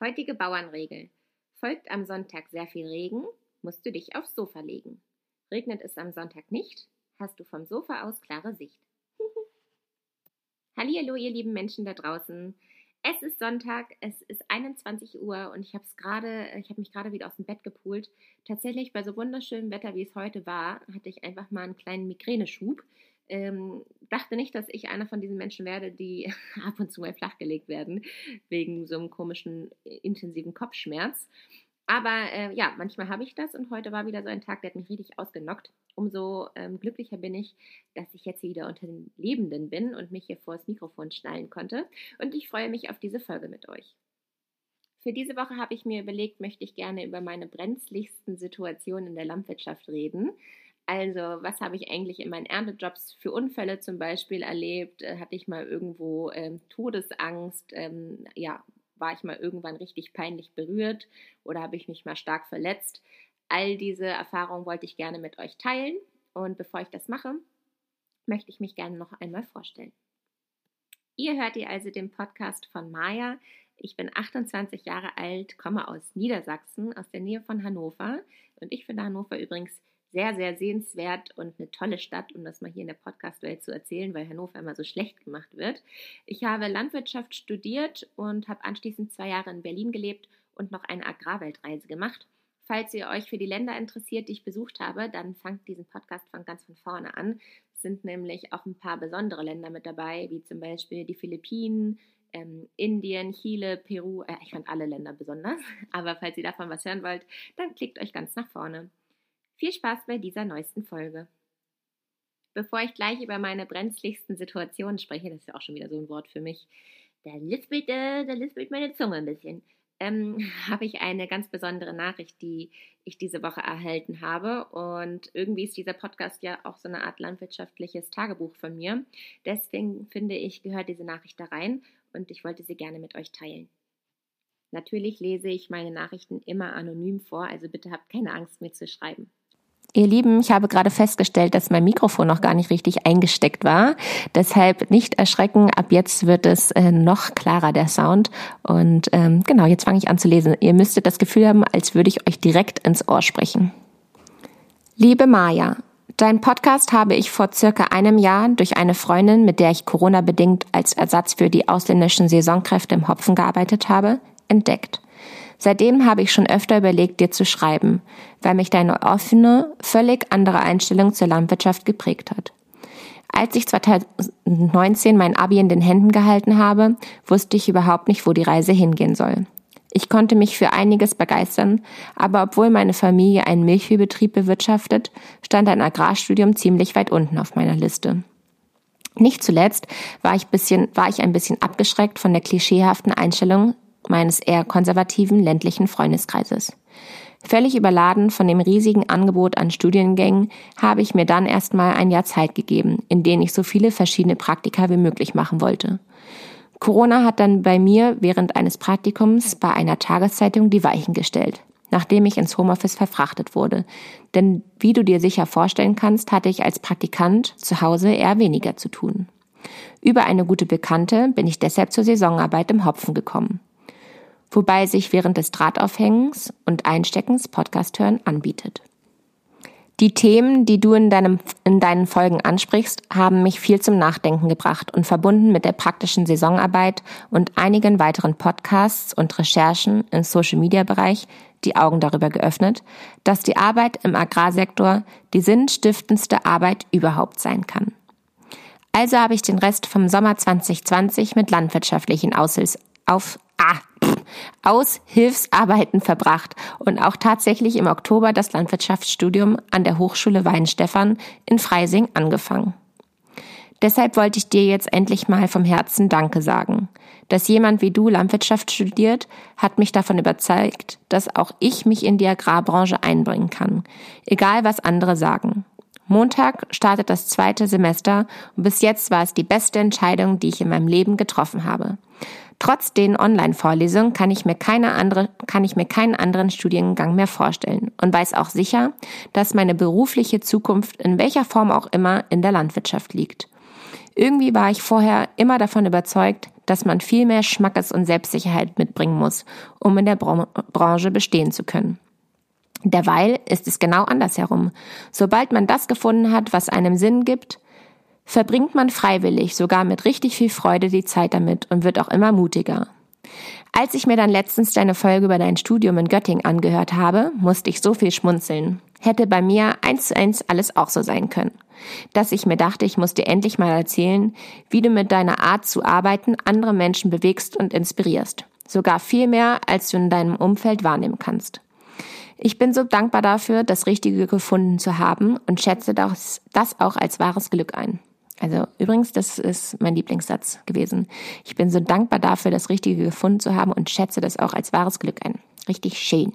Heutige Bauernregel. Folgt am Sonntag sehr viel Regen, musst du dich aufs Sofa legen. Regnet es am Sonntag nicht, hast du vom Sofa aus klare Sicht. Hallo, ihr lieben Menschen da draußen. Es ist Sonntag, es ist 21 Uhr und ich habe gerade, ich habe mich gerade wieder aus dem Bett gepult. Tatsächlich bei so wunderschönem Wetter, wie es heute war, hatte ich einfach mal einen kleinen Migräneschub. Ähm, dachte nicht, dass ich einer von diesen Menschen werde, die ab und zu mal flachgelegt werden, wegen so einem komischen, intensiven Kopfschmerz. Aber äh, ja, manchmal habe ich das und heute war wieder so ein Tag, der hat mich richtig ausgenockt. Umso ähm, glücklicher bin ich, dass ich jetzt wieder unter den Lebenden bin und mich hier vor das Mikrofon schnallen konnte. Und ich freue mich auf diese Folge mit euch. Für diese Woche habe ich mir überlegt, möchte ich gerne über meine brenzligsten Situationen in der Landwirtschaft reden. Also, was habe ich eigentlich in meinen Erntejobs für Unfälle zum Beispiel erlebt? Äh, hatte ich mal irgendwo ähm, Todesangst? Ähm, ja, war ich mal irgendwann richtig peinlich berührt oder habe ich mich mal stark verletzt? All diese Erfahrungen wollte ich gerne mit euch teilen. Und bevor ich das mache, möchte ich mich gerne noch einmal vorstellen. Ihr hört ihr also den Podcast von Maya. Ich bin 28 Jahre alt, komme aus Niedersachsen, aus der Nähe von Hannover. Und ich finde Hannover übrigens sehr, sehr sehenswert und eine tolle Stadt, um das mal hier in der Podcast-Welt zu erzählen, weil Hannover immer so schlecht gemacht wird. Ich habe Landwirtschaft studiert und habe anschließend zwei Jahre in Berlin gelebt und noch eine Agrarweltreise gemacht. Falls ihr euch für die Länder interessiert, die ich besucht habe, dann fangt diesen Podcast von ganz von vorne an. Es sind nämlich auch ein paar besondere Länder mit dabei, wie zum Beispiel die Philippinen, ähm, Indien, Chile, Peru. Äh, ich fand alle Länder besonders. Aber falls ihr davon was hören wollt, dann klickt euch ganz nach vorne. Viel Spaß bei dieser neuesten Folge. Bevor ich gleich über meine brenzligsten Situationen spreche, das ist ja auch schon wieder so ein Wort für mich, da lispelt, äh, da lispelt meine Zunge ein bisschen, ähm, habe ich eine ganz besondere Nachricht, die ich diese Woche erhalten habe. Und irgendwie ist dieser Podcast ja auch so eine Art landwirtschaftliches Tagebuch von mir. Deswegen finde ich, gehört diese Nachricht da rein und ich wollte sie gerne mit euch teilen. Natürlich lese ich meine Nachrichten immer anonym vor, also bitte habt keine Angst, mir zu schreiben. Ihr Lieben, ich habe gerade festgestellt, dass mein Mikrofon noch gar nicht richtig eingesteckt war. Deshalb nicht erschrecken. Ab jetzt wird es äh, noch klarer, der Sound. Und ähm, genau, jetzt fange ich an zu lesen. Ihr müsstet das Gefühl haben, als würde ich euch direkt ins Ohr sprechen. Liebe Maja, Dein Podcast habe ich vor circa einem Jahr durch eine Freundin, mit der ich Corona-bedingt als Ersatz für die ausländischen Saisonkräfte im Hopfen gearbeitet habe, entdeckt. Seitdem habe ich schon öfter überlegt, dir zu schreiben, weil mich deine offene, völlig andere Einstellung zur Landwirtschaft geprägt hat. Als ich 2019 mein Abi in den Händen gehalten habe, wusste ich überhaupt nicht, wo die Reise hingehen soll. Ich konnte mich für einiges begeistern, aber obwohl meine Familie einen Milchviehbetrieb bewirtschaftet, stand ein Agrarstudium ziemlich weit unten auf meiner Liste. Nicht zuletzt war ich, bisschen, war ich ein bisschen abgeschreckt von der klischeehaften Einstellung meines eher konservativen ländlichen Freundeskreises. Völlig überladen von dem riesigen Angebot an Studiengängen habe ich mir dann erstmal ein Jahr Zeit gegeben, in denen ich so viele verschiedene Praktika wie möglich machen wollte. Corona hat dann bei mir während eines Praktikums bei einer Tageszeitung die Weichen gestellt, nachdem ich ins Homeoffice verfrachtet wurde. Denn wie du dir sicher vorstellen kannst, hatte ich als Praktikant zu Hause eher weniger zu tun. Über eine gute Bekannte bin ich deshalb zur Saisonarbeit im Hopfen gekommen wobei sich während des Drahtaufhängens und Einsteckens Podcast hören anbietet. Die Themen, die du in, deinem, in deinen Folgen ansprichst, haben mich viel zum Nachdenken gebracht und verbunden mit der praktischen Saisonarbeit und einigen weiteren Podcasts und Recherchen im Social-Media-Bereich die Augen darüber geöffnet, dass die Arbeit im Agrarsektor die sinnstiftendste Arbeit überhaupt sein kann. Also habe ich den Rest vom Sommer 2020 mit landwirtschaftlichen Aushils auf ah, Aushilfsarbeiten verbracht und auch tatsächlich im Oktober das Landwirtschaftsstudium an der Hochschule Weinstefan in Freising angefangen. Deshalb wollte ich dir jetzt endlich mal vom Herzen Danke sagen. Dass jemand wie du Landwirtschaft studiert, hat mich davon überzeugt, dass auch ich mich in die Agrarbranche einbringen kann, egal was andere sagen. Montag startet das zweite Semester und bis jetzt war es die beste Entscheidung, die ich in meinem Leben getroffen habe. Trotz den Online-Vorlesungen kann ich mir keine andere, kann ich mir keinen anderen Studiengang mehr vorstellen und weiß auch sicher, dass meine berufliche Zukunft in welcher Form auch immer in der Landwirtschaft liegt. Irgendwie war ich vorher immer davon überzeugt, dass man viel mehr Schmackes und Selbstsicherheit mitbringen muss, um in der Branche bestehen zu können. Derweil ist es genau andersherum. Sobald man das gefunden hat, was einem Sinn gibt, verbringt man freiwillig, sogar mit richtig viel Freude die Zeit damit und wird auch immer mutiger. Als ich mir dann letztens deine Folge über dein Studium in Göttingen angehört habe, musste ich so viel schmunzeln. Hätte bei mir eins zu eins alles auch so sein können. Dass ich mir dachte, ich muss dir endlich mal erzählen, wie du mit deiner Art zu arbeiten andere Menschen bewegst und inspirierst. Sogar viel mehr, als du in deinem Umfeld wahrnehmen kannst. Ich bin so dankbar dafür, das Richtige gefunden zu haben und schätze das, das auch als wahres Glück ein. Also übrigens, das ist mein Lieblingssatz gewesen. Ich bin so dankbar dafür, das Richtige gefunden zu haben und schätze das auch als wahres Glück ein. Richtig schön.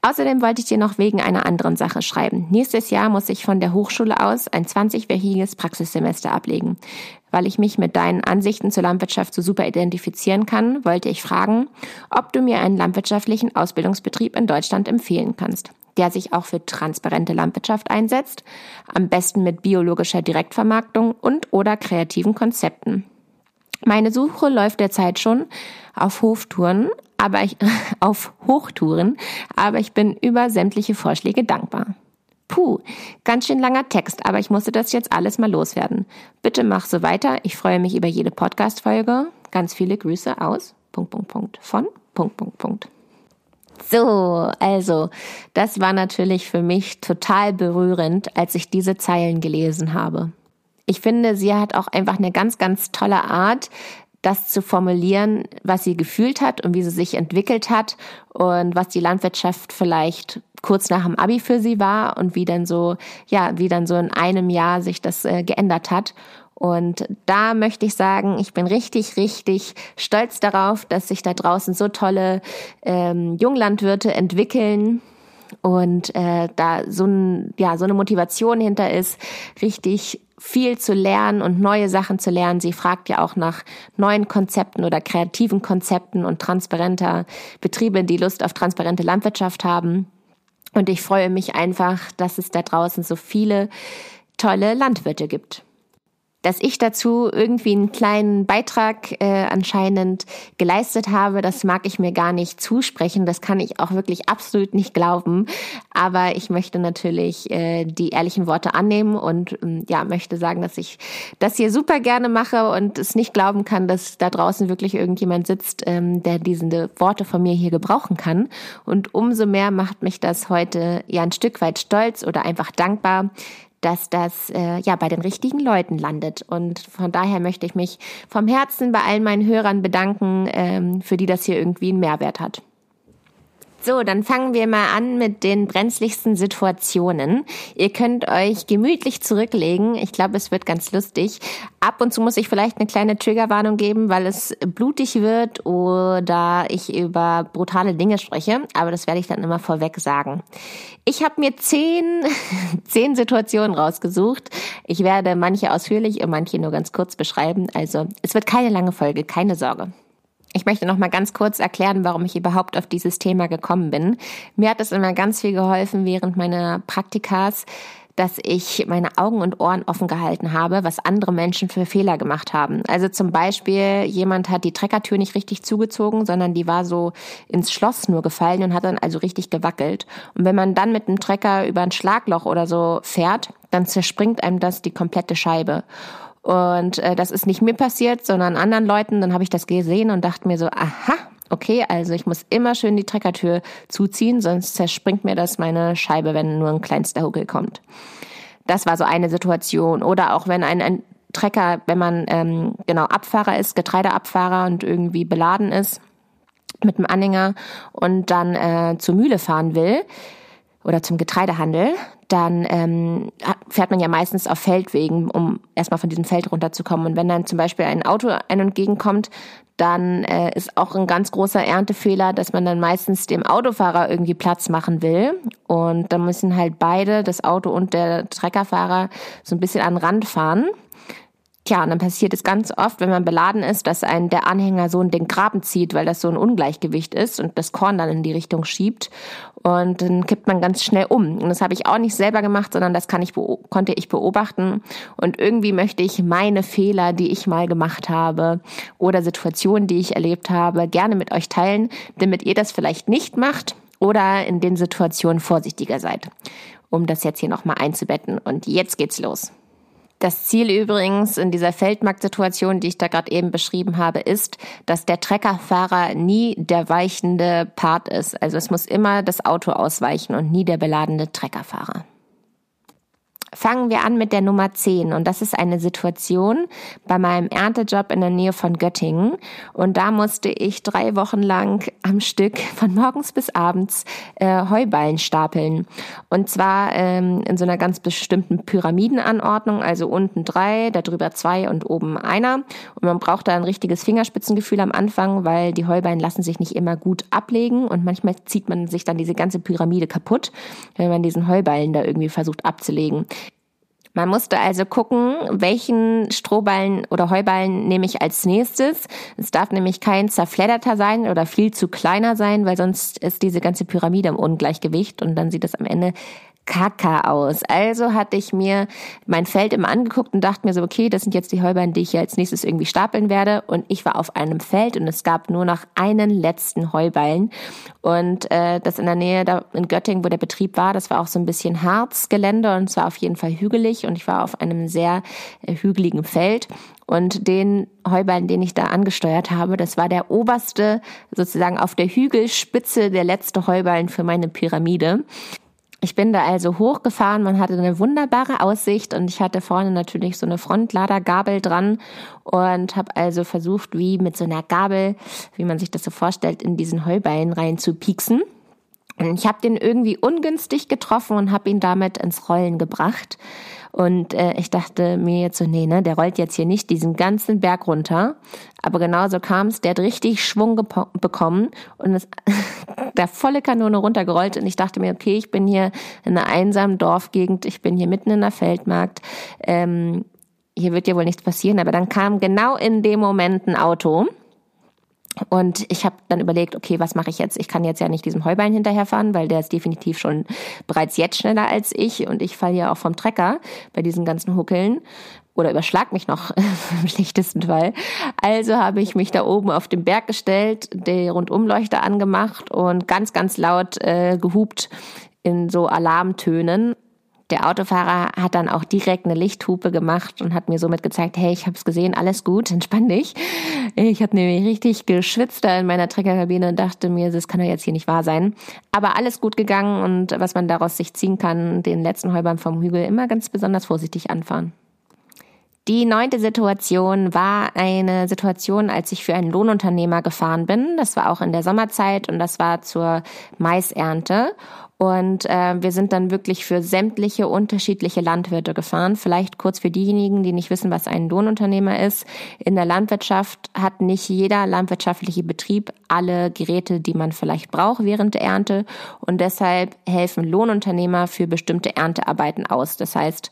Außerdem wollte ich dir noch wegen einer anderen Sache schreiben. Nächstes Jahr muss ich von der Hochschule aus ein 20-wöchiges Praxissemester ablegen. Weil ich mich mit deinen Ansichten zur Landwirtschaft so super identifizieren kann, wollte ich fragen, ob du mir einen landwirtschaftlichen Ausbildungsbetrieb in Deutschland empfehlen kannst der sich auch für transparente Landwirtschaft einsetzt, am besten mit biologischer Direktvermarktung und oder kreativen Konzepten. Meine Suche läuft derzeit schon auf Hoftouren, aber ich, auf Hochtouren, aber ich bin über sämtliche Vorschläge dankbar. Puh, ganz schön langer Text, aber ich musste das jetzt alles mal loswerden. Bitte mach so weiter. Ich freue mich über jede Podcast-Folge. Ganz viele Grüße aus. Punkt, Punkt, Punkt. Von Punkt, Punkt, Punkt. So, also, das war natürlich für mich total berührend, als ich diese Zeilen gelesen habe. Ich finde, sie hat auch einfach eine ganz, ganz tolle Art, das zu formulieren, was sie gefühlt hat und wie sie sich entwickelt hat und was die Landwirtschaft vielleicht kurz nach dem Abi für sie war und wie dann so, ja, wie dann so in einem Jahr sich das äh, geändert hat. Und da möchte ich sagen, ich bin richtig, richtig stolz darauf, dass sich da draußen so tolle ähm, Junglandwirte entwickeln und äh, da so, ein, ja, so eine Motivation hinter ist, richtig viel zu lernen und neue Sachen zu lernen. Sie fragt ja auch nach neuen Konzepten oder kreativen Konzepten und transparenter Betriebe, die Lust auf transparente Landwirtschaft haben. Und ich freue mich einfach, dass es da draußen so viele tolle Landwirte gibt dass ich dazu irgendwie einen kleinen Beitrag äh, anscheinend geleistet habe, das mag ich mir gar nicht zusprechen. Das kann ich auch wirklich absolut nicht glauben. Aber ich möchte natürlich äh, die ehrlichen Worte annehmen und ähm, ja, möchte sagen, dass ich das hier super gerne mache und es nicht glauben kann, dass da draußen wirklich irgendjemand sitzt, ähm, der diese Worte von mir hier gebrauchen kann. Und umso mehr macht mich das heute ja ein Stück weit stolz oder einfach dankbar, dass das äh, ja bei den richtigen Leuten landet. Und von daher möchte ich mich vom Herzen bei allen meinen Hörern bedanken, ähm, für die das hier irgendwie einen Mehrwert hat. So, dann fangen wir mal an mit den brenzligsten Situationen. Ihr könnt euch gemütlich zurücklegen. Ich glaube, es wird ganz lustig. Ab und zu muss ich vielleicht eine kleine Triggerwarnung geben, weil es blutig wird oder ich über brutale Dinge spreche. Aber das werde ich dann immer vorweg sagen. Ich habe mir zehn, zehn Situationen rausgesucht. Ich werde manche ausführlich und manche nur ganz kurz beschreiben. Also es wird keine lange Folge, keine Sorge. Ich möchte noch mal ganz kurz erklären, warum ich überhaupt auf dieses Thema gekommen bin. Mir hat es immer ganz viel geholfen während meiner Praktikas, dass ich meine Augen und Ohren offen gehalten habe, was andere Menschen für Fehler gemacht haben. Also zum Beispiel, jemand hat die Treckertür nicht richtig zugezogen, sondern die war so ins Schloss nur gefallen und hat dann also richtig gewackelt. Und wenn man dann mit dem Trecker über ein Schlagloch oder so fährt, dann zerspringt einem das die komplette Scheibe. Und äh, das ist nicht mir passiert, sondern anderen Leuten. Dann habe ich das gesehen und dachte mir so, aha, okay, also ich muss immer schön die Treckertür zuziehen, sonst zerspringt mir das meine Scheibe, wenn nur ein kleinster Huckel kommt. Das war so eine Situation. Oder auch wenn ein, ein Trecker, wenn man ähm, genau Abfahrer ist, Getreideabfahrer und irgendwie beladen ist mit dem Anhänger und dann äh, zur Mühle fahren will, oder zum Getreidehandel, dann ähm, fährt man ja meistens auf Feldwegen, um erstmal von diesem Feld runterzukommen. Und wenn dann zum Beispiel ein Auto ein und entgegenkommt, dann äh, ist auch ein ganz großer Erntefehler, dass man dann meistens dem Autofahrer irgendwie Platz machen will. Und dann müssen halt beide, das Auto und der Treckerfahrer, so ein bisschen an den Rand fahren. Tja, und dann passiert es ganz oft, wenn man beladen ist, dass ein der Anhänger so in den Graben zieht, weil das so ein Ungleichgewicht ist und das Korn dann in die Richtung schiebt. Und dann kippt man ganz schnell um. Und das habe ich auch nicht selber gemacht, sondern das kann ich konnte ich beobachten. Und irgendwie möchte ich meine Fehler, die ich mal gemacht habe oder Situationen, die ich erlebt habe, gerne mit euch teilen, damit ihr das vielleicht nicht macht oder in den Situationen vorsichtiger seid. Um das jetzt hier nochmal einzubetten. Und jetzt geht's los. Das Ziel übrigens in dieser Feldmarktsituation, die ich da gerade eben beschrieben habe, ist, dass der Treckerfahrer nie der weichende Part ist. Also es muss immer das Auto ausweichen und nie der beladene Treckerfahrer. Fangen wir an mit der Nummer 10 und das ist eine Situation bei meinem Erntejob in der Nähe von Göttingen. Und da musste ich drei Wochen lang am Stück von morgens bis abends äh, Heuballen stapeln. Und zwar ähm, in so einer ganz bestimmten Pyramidenanordnung, also unten drei, darüber zwei und oben einer. Und man braucht da ein richtiges Fingerspitzengefühl am Anfang, weil die Heuballen lassen sich nicht immer gut ablegen. Und manchmal zieht man sich dann diese ganze Pyramide kaputt, wenn man diesen Heuballen da irgendwie versucht abzulegen. Man musste also gucken, welchen Strohballen oder Heuballen nehme ich als nächstes. Es darf nämlich kein zerfledderter sein oder viel zu kleiner sein, weil sonst ist diese ganze Pyramide im Ungleichgewicht und dann sieht es am Ende Kaka aus. Also hatte ich mir mein Feld immer angeguckt und dachte mir so, okay, das sind jetzt die Heuballen, die ich als nächstes irgendwie stapeln werde. Und ich war auf einem Feld und es gab nur noch einen letzten Heuballen. Und äh, das in der Nähe da in Göttingen, wo der Betrieb war, das war auch so ein bisschen Harzgelände und zwar auf jeden Fall hügelig. Und ich war auf einem sehr äh, hügeligen Feld. Und den Heuballen, den ich da angesteuert habe, das war der oberste, sozusagen auf der Hügelspitze der letzte Heuballen für meine Pyramide. Ich bin da also hochgefahren, man hatte eine wunderbare Aussicht und ich hatte vorne natürlich so eine Frontladergabel dran und habe also versucht, wie mit so einer Gabel, wie man sich das so vorstellt, in diesen Heuballen rein zu pieksen. Ich habe den irgendwie ungünstig getroffen und habe ihn damit ins Rollen gebracht. Und äh, ich dachte mir jetzt so, nee, ne, der rollt jetzt hier nicht diesen ganzen Berg runter. Aber genauso kam es, der hat richtig Schwung bekommen und ist der volle Kanone runtergerollt. Und ich dachte mir, okay, ich bin hier in einer einsamen Dorfgegend, ich bin hier mitten in der Feldmarkt. Ähm, hier wird ja wohl nichts passieren. Aber dann kam genau in dem Moment ein Auto und ich habe dann überlegt, okay, was mache ich jetzt? Ich kann jetzt ja nicht diesem Heubein hinterherfahren, weil der ist definitiv schon bereits jetzt schneller als ich und ich falle ja auch vom Trecker bei diesen ganzen Huckeln oder überschlag mich noch im schlechtesten Fall. Also habe ich mich da oben auf den Berg gestellt, die Rundumleuchter angemacht und ganz, ganz laut äh, gehupt in so Alarmtönen der Autofahrer hat dann auch direkt eine Lichthupe gemacht und hat mir somit gezeigt, hey, ich habe es gesehen, alles gut, entspann dich. Ich habe nämlich richtig geschwitzt da in meiner Treckerkabine und dachte mir, das kann doch jetzt hier nicht wahr sein. Aber alles gut gegangen und was man daraus sich ziehen kann, den letzten Heubern vom Hügel immer ganz besonders vorsichtig anfahren. Die neunte Situation war eine Situation, als ich für einen Lohnunternehmer gefahren bin. Das war auch in der Sommerzeit und das war zur Maisernte. Und äh, wir sind dann wirklich für sämtliche unterschiedliche Landwirte gefahren. Vielleicht kurz für diejenigen, die nicht wissen, was ein Lohnunternehmer ist. In der Landwirtschaft hat nicht jeder landwirtschaftliche Betrieb alle Geräte, die man vielleicht braucht während der Ernte. Und deshalb helfen Lohnunternehmer für bestimmte Erntearbeiten aus. Das heißt,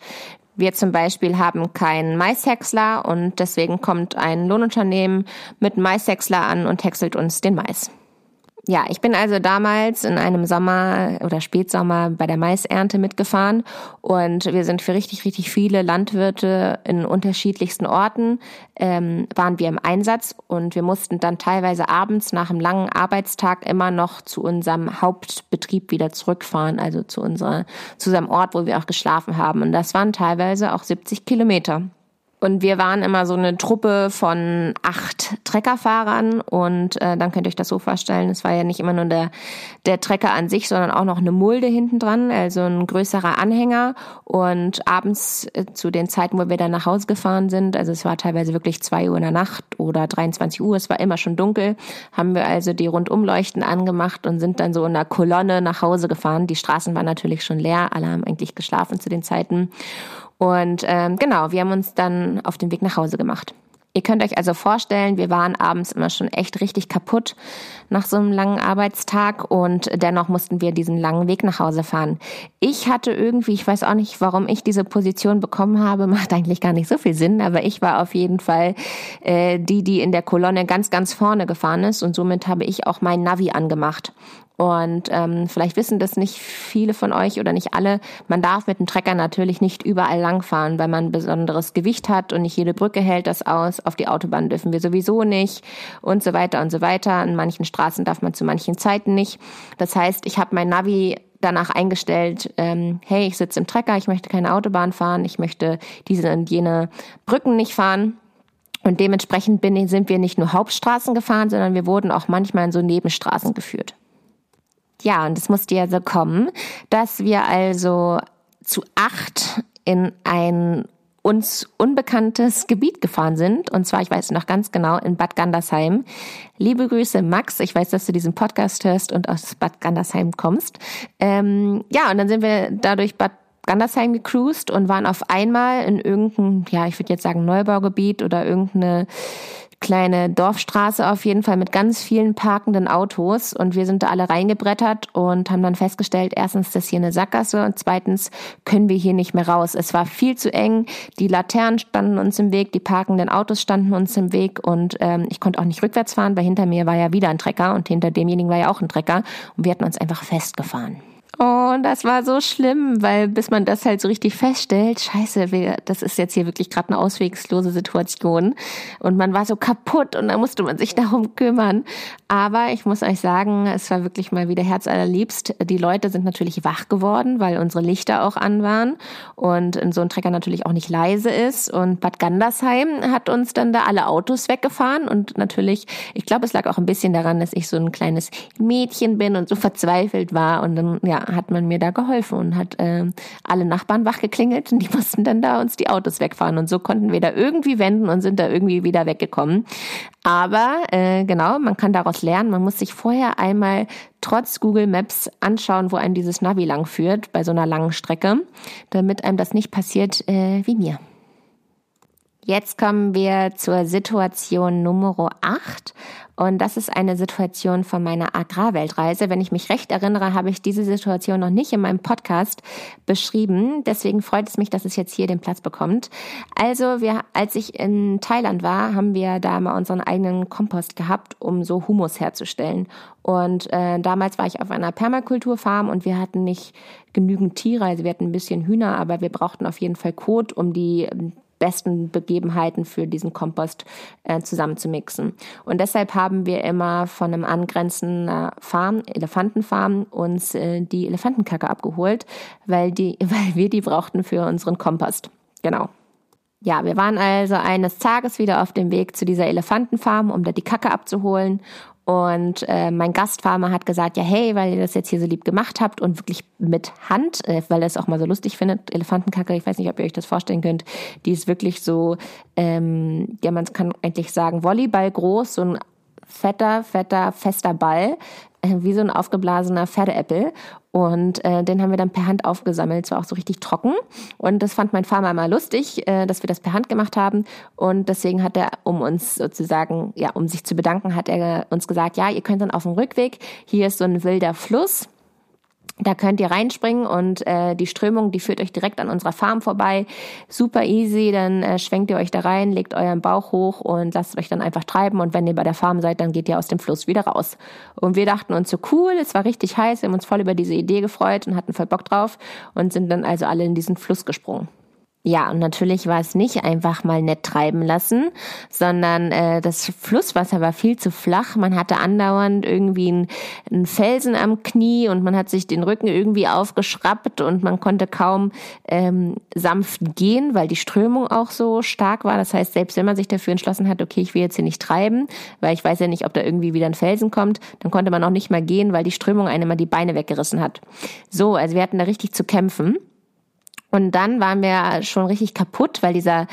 wir zum Beispiel haben keinen Maishäcksler und deswegen kommt ein Lohnunternehmen mit Maishäcksler an und häckselt uns den Mais. Ja, ich bin also damals in einem Sommer oder Spätsommer bei der Maisernte mitgefahren und wir sind für richtig, richtig viele Landwirte in unterschiedlichsten Orten ähm, waren wir im Einsatz und wir mussten dann teilweise abends nach einem langen Arbeitstag immer noch zu unserem Hauptbetrieb wieder zurückfahren, also zu unserer, zu unserem Ort, wo wir auch geschlafen haben. Und das waren teilweise auch 70 Kilometer. Und wir waren immer so eine Truppe von acht Treckerfahrern und äh, dann könnt ihr euch das so vorstellen, es war ja nicht immer nur der, der Trecker an sich, sondern auch noch eine Mulde hinten dran, also ein größerer Anhänger. Und abends äh, zu den Zeiten, wo wir dann nach Hause gefahren sind, also es war teilweise wirklich zwei Uhr in der Nacht oder 23 Uhr, es war immer schon dunkel, haben wir also die Rundumleuchten angemacht und sind dann so in einer Kolonne nach Hause gefahren. Die Straßen waren natürlich schon leer, alle haben eigentlich geschlafen zu den Zeiten. Und ähm, genau, wir haben uns dann auf den Weg nach Hause gemacht. Ihr könnt euch also vorstellen, wir waren abends immer schon echt richtig kaputt nach so einem langen Arbeitstag und dennoch mussten wir diesen langen Weg nach Hause fahren. Ich hatte irgendwie, ich weiß auch nicht, warum ich diese Position bekommen habe, macht eigentlich gar nicht so viel Sinn, aber ich war auf jeden Fall äh, die, die in der Kolonne ganz, ganz vorne gefahren ist und somit habe ich auch mein Navi angemacht. Und ähm, vielleicht wissen das nicht viele von euch oder nicht alle. Man darf mit dem Trecker natürlich nicht überall langfahren, weil man ein besonderes Gewicht hat und nicht jede Brücke hält das aus. Auf die Autobahn dürfen wir sowieso nicht und so weiter und so weiter. An manchen Straßen darf man zu manchen Zeiten nicht. Das heißt, ich habe mein Navi danach eingestellt, ähm, hey, ich sitze im Trecker, ich möchte keine Autobahn fahren, ich möchte diese und jene Brücken nicht fahren. Und dementsprechend bin, sind wir nicht nur Hauptstraßen gefahren, sondern wir wurden auch manchmal in so Nebenstraßen geführt. Ja, und es musste ja so kommen, dass wir also zu acht in ein uns unbekanntes Gebiet gefahren sind. Und zwar, ich weiß noch ganz genau, in Bad Gandersheim. Liebe Grüße, Max. Ich weiß, dass du diesen Podcast hörst und aus Bad Gandersheim kommst. Ähm, ja, und dann sind wir dadurch Bad Gandersheim gecruised und waren auf einmal in irgendeinem, ja, ich würde jetzt sagen Neubaugebiet oder irgendeine kleine Dorfstraße auf jeden Fall mit ganz vielen parkenden Autos und wir sind da alle reingebrettert und haben dann festgestellt, erstens, dass hier eine Sackgasse und zweitens können wir hier nicht mehr raus. Es war viel zu eng, die Laternen standen uns im Weg, die parkenden Autos standen uns im Weg und ähm, ich konnte auch nicht rückwärts fahren, weil hinter mir war ja wieder ein Trecker und hinter demjenigen war ja auch ein Trecker und wir hatten uns einfach festgefahren. Oh, das war so schlimm, weil bis man das halt so richtig feststellt, scheiße, das ist jetzt hier wirklich gerade eine auswegslose Situation. Und man war so kaputt und da musste man sich darum kümmern. Aber ich muss euch sagen, es war wirklich mal wieder herzallerliebst. Die Leute sind natürlich wach geworden, weil unsere Lichter auch an waren und so ein Trecker natürlich auch nicht leise ist. Und Bad Gandersheim hat uns dann da alle Autos weggefahren und natürlich, ich glaube, es lag auch ein bisschen daran, dass ich so ein kleines Mädchen bin und so verzweifelt war und dann, ja, hat man mir da geholfen und hat äh, alle Nachbarn wachgeklingelt und die mussten dann da uns die Autos wegfahren. Und so konnten wir da irgendwie wenden und sind da irgendwie wieder weggekommen. Aber äh, genau, man kann daraus lernen. Man muss sich vorher einmal trotz Google Maps anschauen, wo einem dieses Navi lang führt bei so einer langen Strecke, damit einem das nicht passiert äh, wie mir. Jetzt kommen wir zur Situation Nummer 8 und das ist eine Situation von meiner Agrarweltreise. Wenn ich mich recht erinnere, habe ich diese Situation noch nicht in meinem Podcast beschrieben. Deswegen freut es mich, dass es jetzt hier den Platz bekommt. Also, wir, als ich in Thailand war, haben wir da mal unseren eigenen Kompost gehabt, um so Humus herzustellen. Und äh, damals war ich auf einer Permakulturfarm und wir hatten nicht genügend Tiere, also wir hatten ein bisschen Hühner, aber wir brauchten auf jeden Fall Kot, um die besten Begebenheiten für diesen Kompost äh, zusammenzumixen. Und deshalb haben wir immer von einem angrenzenden Farm, Elefantenfarm, uns äh, die Elefantenkacke abgeholt, weil, die, weil wir die brauchten für unseren Kompost. Genau. Ja, wir waren also eines Tages wieder auf dem Weg zu dieser Elefantenfarm, um da die Kacke abzuholen. Und äh, mein Gastfarmer hat gesagt, ja, hey, weil ihr das jetzt hier so lieb gemacht habt und wirklich mit Hand, äh, weil er es auch mal so lustig findet, Elefantenkacke, ich weiß nicht, ob ihr euch das vorstellen könnt, die ist wirklich so, ähm, ja, man kann eigentlich sagen, Volleyball groß, so ein fetter, fetter, fester Ball, äh, wie so ein aufgeblasener Pferdeäppel. Und äh, den haben wir dann per Hand aufgesammelt. Es war auch so richtig trocken. Und das fand mein Farmer immer lustig, äh, dass wir das per Hand gemacht haben. Und deswegen hat er, um uns sozusagen, ja, um sich zu bedanken, hat er uns gesagt, ja, ihr könnt dann auf dem Rückweg, hier ist so ein wilder Fluss da könnt ihr reinspringen und äh, die Strömung, die führt euch direkt an unserer Farm vorbei. Super easy, dann äh, schwenkt ihr euch da rein, legt euren Bauch hoch und lasst euch dann einfach treiben. Und wenn ihr bei der Farm seid, dann geht ihr aus dem Fluss wieder raus. Und wir dachten uns so cool, es war richtig heiß, wir haben uns voll über diese Idee gefreut und hatten voll Bock drauf und sind dann also alle in diesen Fluss gesprungen. Ja, und natürlich war es nicht einfach mal nett treiben lassen, sondern äh, das Flusswasser war viel zu flach. Man hatte andauernd irgendwie einen, Felsen am Knie und man hat sich den Rücken irgendwie aufgeschraubt und man konnte kaum ähm, sanft gehen, weil die Strömung auch so stark war. Das heißt, selbst wenn man sich dafür entschlossen hat, okay, ich will jetzt hier nicht treiben, weil ich weiß ja nicht, ob da irgendwie wieder ein Felsen kommt, dann konnte man auch nicht mal gehen, weil die Strömung einem immer die Beine weggerissen hat. So, also wir hatten da richtig zu kämpfen. Und dann waren wir schon richtig kaputt, weil dieser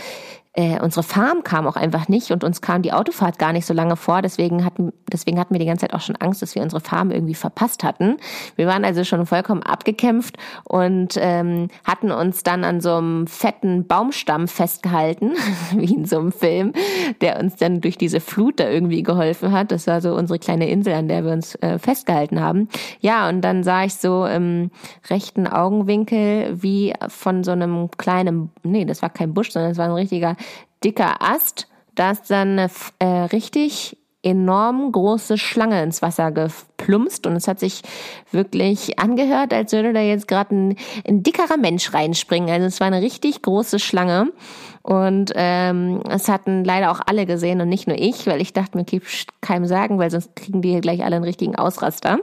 äh, unsere Farm kam auch einfach nicht und uns kam die Autofahrt gar nicht so lange vor. Deswegen hatten, deswegen hatten wir die ganze Zeit auch schon Angst, dass wir unsere Farm irgendwie verpasst hatten. Wir waren also schon vollkommen abgekämpft und ähm, hatten uns dann an so einem fetten Baumstamm festgehalten, wie in so einem Film, der uns dann durch diese Flut da irgendwie geholfen hat. Das war so unsere kleine Insel, an der wir uns äh, festgehalten haben. Ja, und dann sah ich so im rechten Augenwinkel, wie von so einem kleinen, nee, das war kein Busch, sondern es war ein richtiger dicker Ast, da ist dann eine äh, richtig enorm große Schlange ins Wasser geplumpst und es hat sich wirklich angehört, als würde da jetzt gerade ein, ein, dickerer Mensch reinspringen. Also es war eine richtig große Schlange und ähm, es hatten leider auch alle gesehen und nicht nur ich, weil ich dachte mir, keinem sagen, weil sonst kriegen die hier gleich alle einen richtigen Ausraster.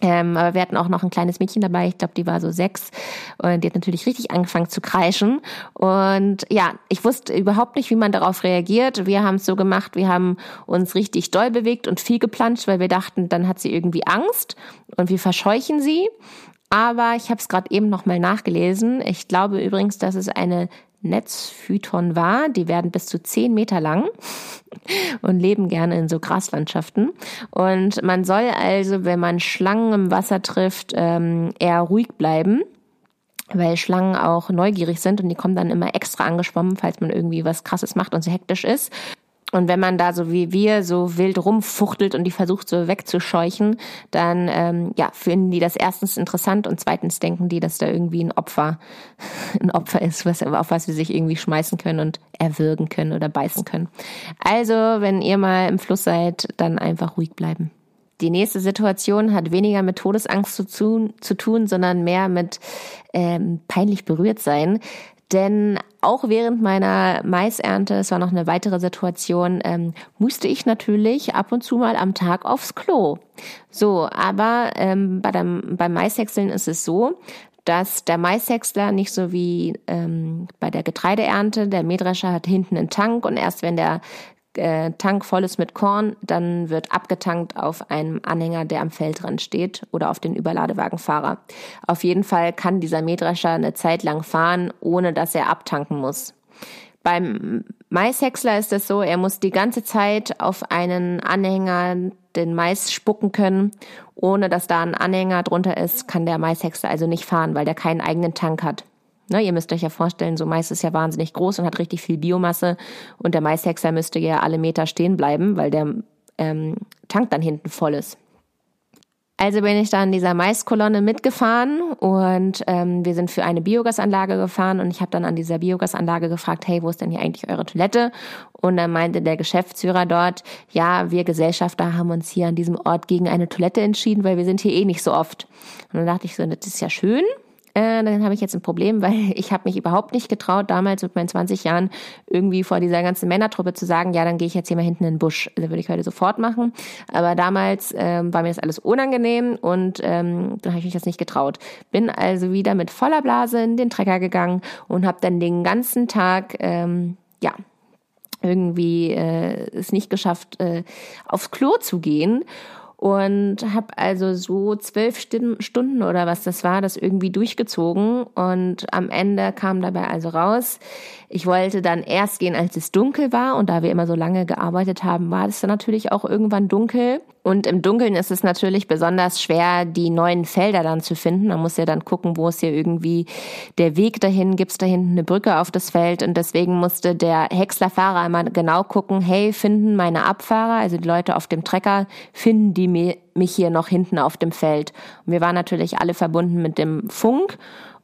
Ähm, aber wir hatten auch noch ein kleines Mädchen dabei, ich glaube, die war so sechs und die hat natürlich richtig angefangen zu kreischen. Und ja, ich wusste überhaupt nicht, wie man darauf reagiert. Wir haben es so gemacht, wir haben uns richtig doll bewegt und viel geplanscht, weil wir dachten, dann hat sie irgendwie Angst und wir verscheuchen sie. Aber ich habe es gerade eben noch mal nachgelesen. Ich glaube übrigens, dass es eine Netzphyton war. Die werden bis zu zehn Meter lang und leben gerne in so Graslandschaften. Und man soll also, wenn man Schlangen im Wasser trifft, ähm, eher ruhig bleiben weil Schlangen auch neugierig sind und die kommen dann immer extra angeschwommen, falls man irgendwie was Krasses macht und so hektisch ist. Und wenn man da so wie wir so wild rumfuchtelt und die versucht so wegzuscheuchen, dann ähm, ja finden die das erstens interessant und zweitens denken die, dass da irgendwie ein Opfer ein Opfer ist, was auf was sie sich irgendwie schmeißen können und erwürgen können oder beißen können. Also wenn ihr mal im Fluss seid, dann einfach ruhig bleiben. Die nächste Situation hat weniger mit Todesangst zu tun, zu tun sondern mehr mit ähm, peinlich berührt sein. Denn auch während meiner Maisernte, es war noch eine weitere Situation, ähm, musste ich natürlich ab und zu mal am Tag aufs Klo. So, aber ähm, bei dem, beim Maishäckseln ist es so, dass der Maishäcksler nicht so wie ähm, bei der Getreideernte, der Mähdrescher hat hinten einen Tank und erst wenn der äh, Tank voll ist mit Korn, dann wird abgetankt auf einem Anhänger, der am Feldrand steht oder auf den Überladewagenfahrer. Auf jeden Fall kann dieser Mähdrescher eine Zeit lang fahren, ohne dass er abtanken muss. Beim Maishäcksler ist es so, er muss die ganze Zeit auf einen Anhänger den Mais spucken können. Ohne dass da ein Anhänger drunter ist, kann der Maishäcksler also nicht fahren, weil der keinen eigenen Tank hat. Ne, ihr müsst euch ja vorstellen, so Mais ist ja wahnsinnig groß und hat richtig viel Biomasse und der Maishexer müsste ja alle Meter stehen bleiben, weil der ähm, Tank dann hinten voll ist. Also bin ich dann dieser Maiskolonne mitgefahren und ähm, wir sind für eine Biogasanlage gefahren und ich habe dann an dieser Biogasanlage gefragt, hey, wo ist denn hier eigentlich eure Toilette? Und dann meinte der Geschäftsführer dort, ja, wir Gesellschafter haben uns hier an diesem Ort gegen eine Toilette entschieden, weil wir sind hier eh nicht so oft. Und dann dachte ich so, das ist ja schön, äh, dann habe ich jetzt ein Problem, weil ich habe mich überhaupt nicht getraut, damals mit meinen 20 Jahren irgendwie vor dieser ganzen Männertruppe zu sagen, ja, dann gehe ich jetzt hier mal hinten in den Busch. Also würde ich heute sofort machen. Aber damals ähm, war mir das alles unangenehm und ähm, dann habe ich mich das nicht getraut. Bin also wieder mit voller Blase in den Trecker gegangen und habe dann den ganzen Tag, ähm, ja, irgendwie äh, es nicht geschafft, äh, aufs Klo zu gehen und habe also so zwölf Stunden oder was das war, das irgendwie durchgezogen. Und am Ende kam dabei also raus, ich wollte dann erst gehen, als es dunkel war. Und da wir immer so lange gearbeitet haben, war es dann natürlich auch irgendwann dunkel. Und im Dunkeln ist es natürlich besonders schwer, die neuen Felder dann zu finden. Man muss ja dann gucken, wo ist hier irgendwie der Weg dahin, gibt es da hinten eine Brücke auf das Feld? Und deswegen musste der Häckslerfahrer einmal genau gucken, hey, finden meine Abfahrer, also die Leute auf dem Trecker, finden die mich hier noch hinten auf dem Feld. Und wir waren natürlich alle verbunden mit dem Funk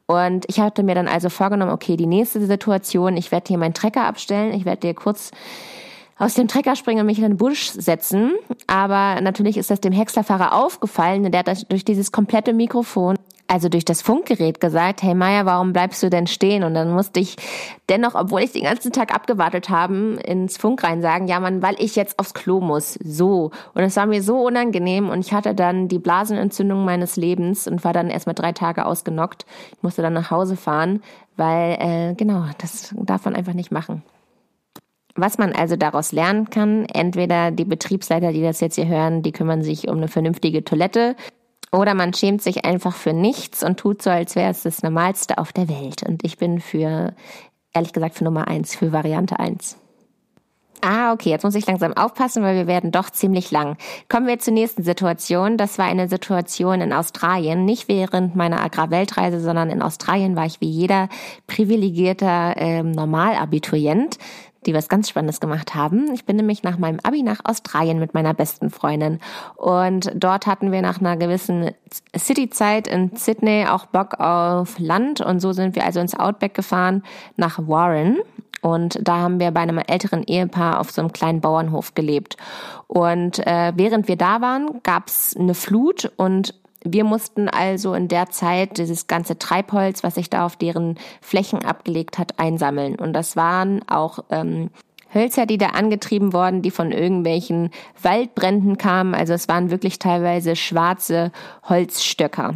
und ich hatte mir dann also vorgenommen, okay, die nächste Situation, ich werde hier meinen Trecker abstellen, ich werde dir kurz aus dem Trecker springen und mich in den Busch setzen. Aber natürlich ist das dem Häckslerfahrer aufgefallen, denn der hat durch dieses komplette Mikrofon, also durch das Funkgerät gesagt, hey Maya, warum bleibst du denn stehen? Und dann musste ich dennoch, obwohl ich den ganzen Tag abgewartet haben, ins Funk rein sagen, ja man, weil ich jetzt aufs Klo muss. So. Und es war mir so unangenehm und ich hatte dann die Blasenentzündung meines Lebens und war dann erstmal drei Tage ausgenockt. Ich musste dann nach Hause fahren, weil, äh, genau, das darf man einfach nicht machen. Was man also daraus lernen kann, entweder die Betriebsleiter, die das jetzt hier hören, die kümmern sich um eine vernünftige Toilette, oder man schämt sich einfach für nichts und tut so, als wäre es das Normalste auf der Welt. Und ich bin für ehrlich gesagt für Nummer eins, für Variante eins. Ah, okay, jetzt muss ich langsam aufpassen, weil wir werden doch ziemlich lang. Kommen wir zur nächsten Situation. Das war eine Situation in Australien, nicht während meiner Agrarweltreise, sondern in Australien war ich wie jeder privilegierter äh, Normalabiturient die was ganz Spannendes gemacht haben. Ich bin nämlich nach meinem Abi nach Australien mit meiner besten Freundin. Und dort hatten wir nach einer gewissen Cityzeit in Sydney auch Bock auf Land. Und so sind wir also ins Outback gefahren nach Warren. Und da haben wir bei einem älteren Ehepaar auf so einem kleinen Bauernhof gelebt. Und äh, während wir da waren, gab's eine Flut und wir mussten also in der Zeit dieses ganze Treibholz, was sich da auf deren Flächen abgelegt hat, einsammeln. Und das waren auch ähm, Hölzer, die da angetrieben worden, die von irgendwelchen Waldbränden kamen. Also es waren wirklich teilweise schwarze Holzstöcker.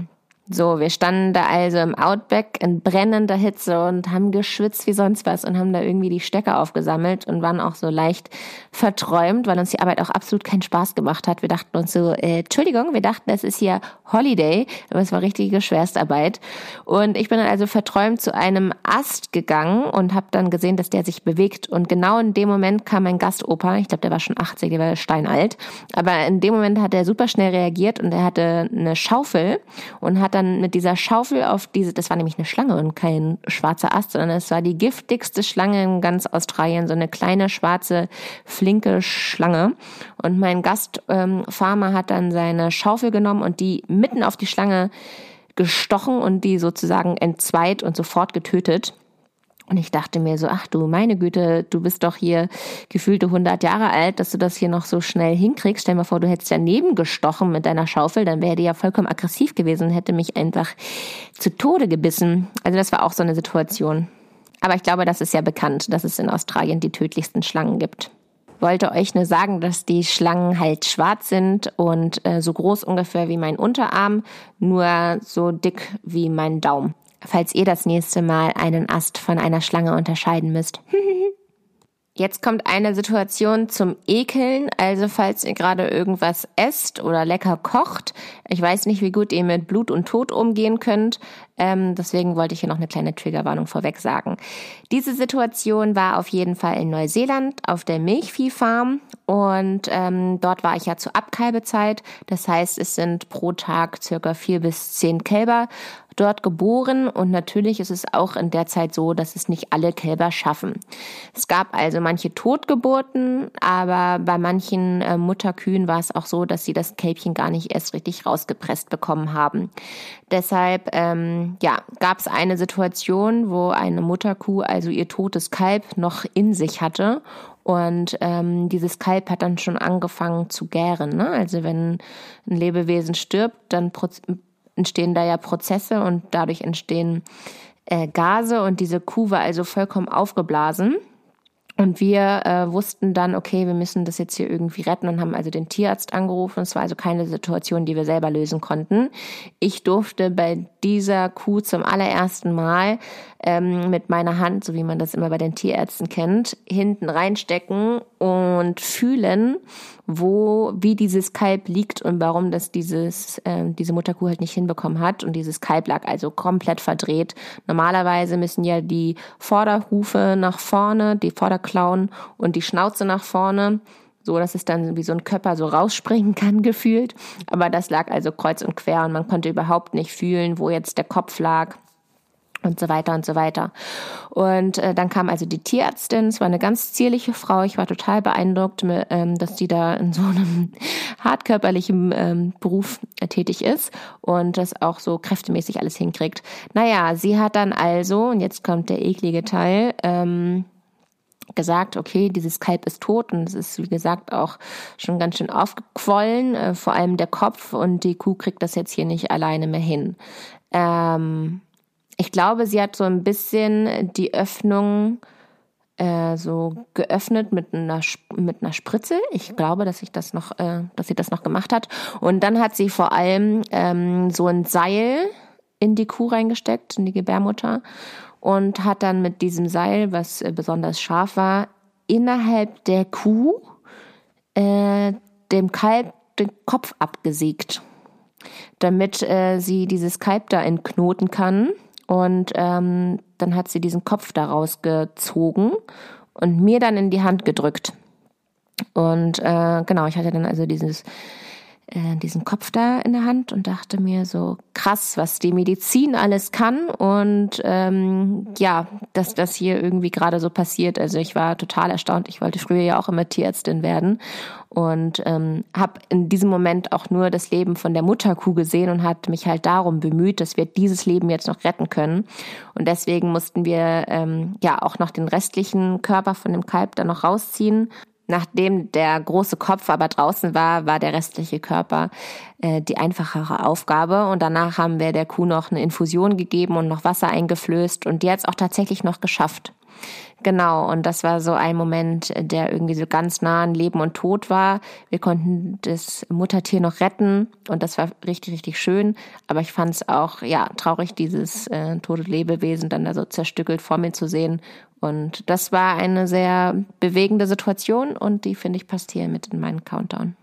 So, wir standen da also im Outback in brennender Hitze und haben geschwitzt wie sonst was und haben da irgendwie die Stecker aufgesammelt und waren auch so leicht verträumt, weil uns die Arbeit auch absolut keinen Spaß gemacht hat. Wir dachten uns so, äh, Entschuldigung, wir dachten, es ist hier Holiday, aber es war richtige Schwerstarbeit. Und ich bin dann also verträumt zu einem Ast gegangen und habe dann gesehen, dass der sich bewegt. Und genau in dem Moment kam mein Gastopa, ich glaube, der war schon 80, der war steinalt, aber in dem Moment hat er super schnell reagiert und er hatte eine Schaufel und hat dann mit dieser Schaufel auf diese, das war nämlich eine Schlange und kein schwarzer Ast, sondern es war die giftigste Schlange in ganz Australien, so eine kleine schwarze, flinke Schlange. Und mein Gastfarmer ähm, hat dann seine Schaufel genommen und die mitten auf die Schlange gestochen und die sozusagen entzweit und sofort getötet. Und ich dachte mir so, ach du, meine Güte, du bist doch hier gefühlte 100 Jahre alt, dass du das hier noch so schnell hinkriegst. Stell mal vor, du hättest daneben gestochen mit deiner Schaufel, dann wäre die ja vollkommen aggressiv gewesen und hätte mich einfach zu Tode gebissen. Also das war auch so eine Situation. Aber ich glaube, das ist ja bekannt, dass es in Australien die tödlichsten Schlangen gibt. Wollte euch nur sagen, dass die Schlangen halt schwarz sind und äh, so groß ungefähr wie mein Unterarm, nur so dick wie mein Daumen falls ihr das nächste Mal einen Ast von einer Schlange unterscheiden müsst. Jetzt kommt eine Situation zum Ekeln. Also falls ihr gerade irgendwas esst oder lecker kocht, ich weiß nicht, wie gut ihr mit Blut und Tod umgehen könnt. Ähm, deswegen wollte ich hier noch eine kleine Triggerwarnung vorweg sagen. Diese Situation war auf jeden Fall in Neuseeland auf der Milchviehfarm und ähm, dort war ich ja zur Abkalbezeit. Das heißt, es sind pro Tag circa vier bis zehn Kälber dort geboren und natürlich ist es auch in der Zeit so, dass es nicht alle Kälber schaffen. Es gab also manche Totgeburten, aber bei manchen äh, Mutterkühen war es auch so, dass sie das Kälbchen gar nicht erst richtig rausgepresst bekommen haben. Deshalb ähm, ja, gab es eine Situation, wo eine Mutterkuh also ihr totes Kalb noch in sich hatte und ähm, dieses Kalb hat dann schon angefangen zu gären. Ne? Also wenn ein Lebewesen stirbt, dann entstehen da ja Prozesse und dadurch entstehen äh, Gase und diese Kuh war also vollkommen aufgeblasen. Und wir äh, wussten dann, okay, wir müssen das jetzt hier irgendwie retten und haben also den Tierarzt angerufen. Es war also keine Situation, die wir selber lösen konnten. Ich durfte bei dieser Kuh zum allerersten Mal ähm, mit meiner Hand, so wie man das immer bei den Tierärzten kennt, hinten reinstecken und fühlen, wo, wie dieses Kalb liegt und warum das dieses, äh, diese Mutterkuh halt nicht hinbekommen hat. Und dieses Kalb lag also komplett verdreht. Normalerweise müssen ja die Vorderhufe nach vorne, die Vorderklauen und die Schnauze nach vorne so dass es dann wie so ein Körper so rausspringen kann gefühlt. Aber das lag also kreuz und quer und man konnte überhaupt nicht fühlen, wo jetzt der Kopf lag und so weiter und so weiter. Und äh, dann kam also die Tierärztin, es war eine ganz zierliche Frau, ich war total beeindruckt, ähm, dass die da in so einem hartkörperlichen ähm, Beruf äh, tätig ist und das auch so kräftemäßig alles hinkriegt. Naja, sie hat dann also, und jetzt kommt der eklige Teil, ähm, gesagt, okay, dieses Kalb ist tot und es ist, wie gesagt, auch schon ganz schön aufgequollen, äh, vor allem der Kopf und die Kuh kriegt das jetzt hier nicht alleine mehr hin. Ähm, ich glaube, sie hat so ein bisschen die Öffnung äh, so geöffnet mit einer mit einer Spritze. Ich glaube, dass ich das noch, äh, dass sie das noch gemacht hat. Und dann hat sie vor allem ähm, so ein Seil in die Kuh reingesteckt, in die Gebärmutter und hat dann mit diesem Seil, was äh, besonders scharf war, innerhalb der Kuh äh, dem Kalb den Kopf abgesägt, damit äh, sie dieses Kalb da entknoten kann und ähm, dann hat sie diesen Kopf daraus gezogen und mir dann in die Hand gedrückt. Und äh, genau, ich hatte dann also dieses äh, diesen Kopf da in der Hand und dachte mir so krass, was die Medizin alles kann und ähm, ja, dass das hier irgendwie gerade so passiert. Also ich war total erstaunt. Ich wollte früher ja auch immer Tierärztin werden und ähm, habe in diesem Moment auch nur das Leben von der Mutterkuh gesehen und hat mich halt darum bemüht, dass wir dieses Leben jetzt noch retten können. Und deswegen mussten wir ähm, ja auch noch den restlichen Körper von dem Kalb dann noch rausziehen Nachdem der große Kopf aber draußen war, war der restliche Körper äh, die einfachere Aufgabe. Und danach haben wir der Kuh noch eine Infusion gegeben und noch Wasser eingeflößt. Und die hat es auch tatsächlich noch geschafft. Genau, und das war so ein Moment, der irgendwie so ganz nah an Leben und Tod war. Wir konnten das Muttertier noch retten und das war richtig, richtig schön. Aber ich fand es auch, ja, traurig, dieses äh, tote Lebewesen dann da so zerstückelt vor mir zu sehen und das war eine sehr bewegende Situation und die finde ich passt hier mit in meinen Countdown.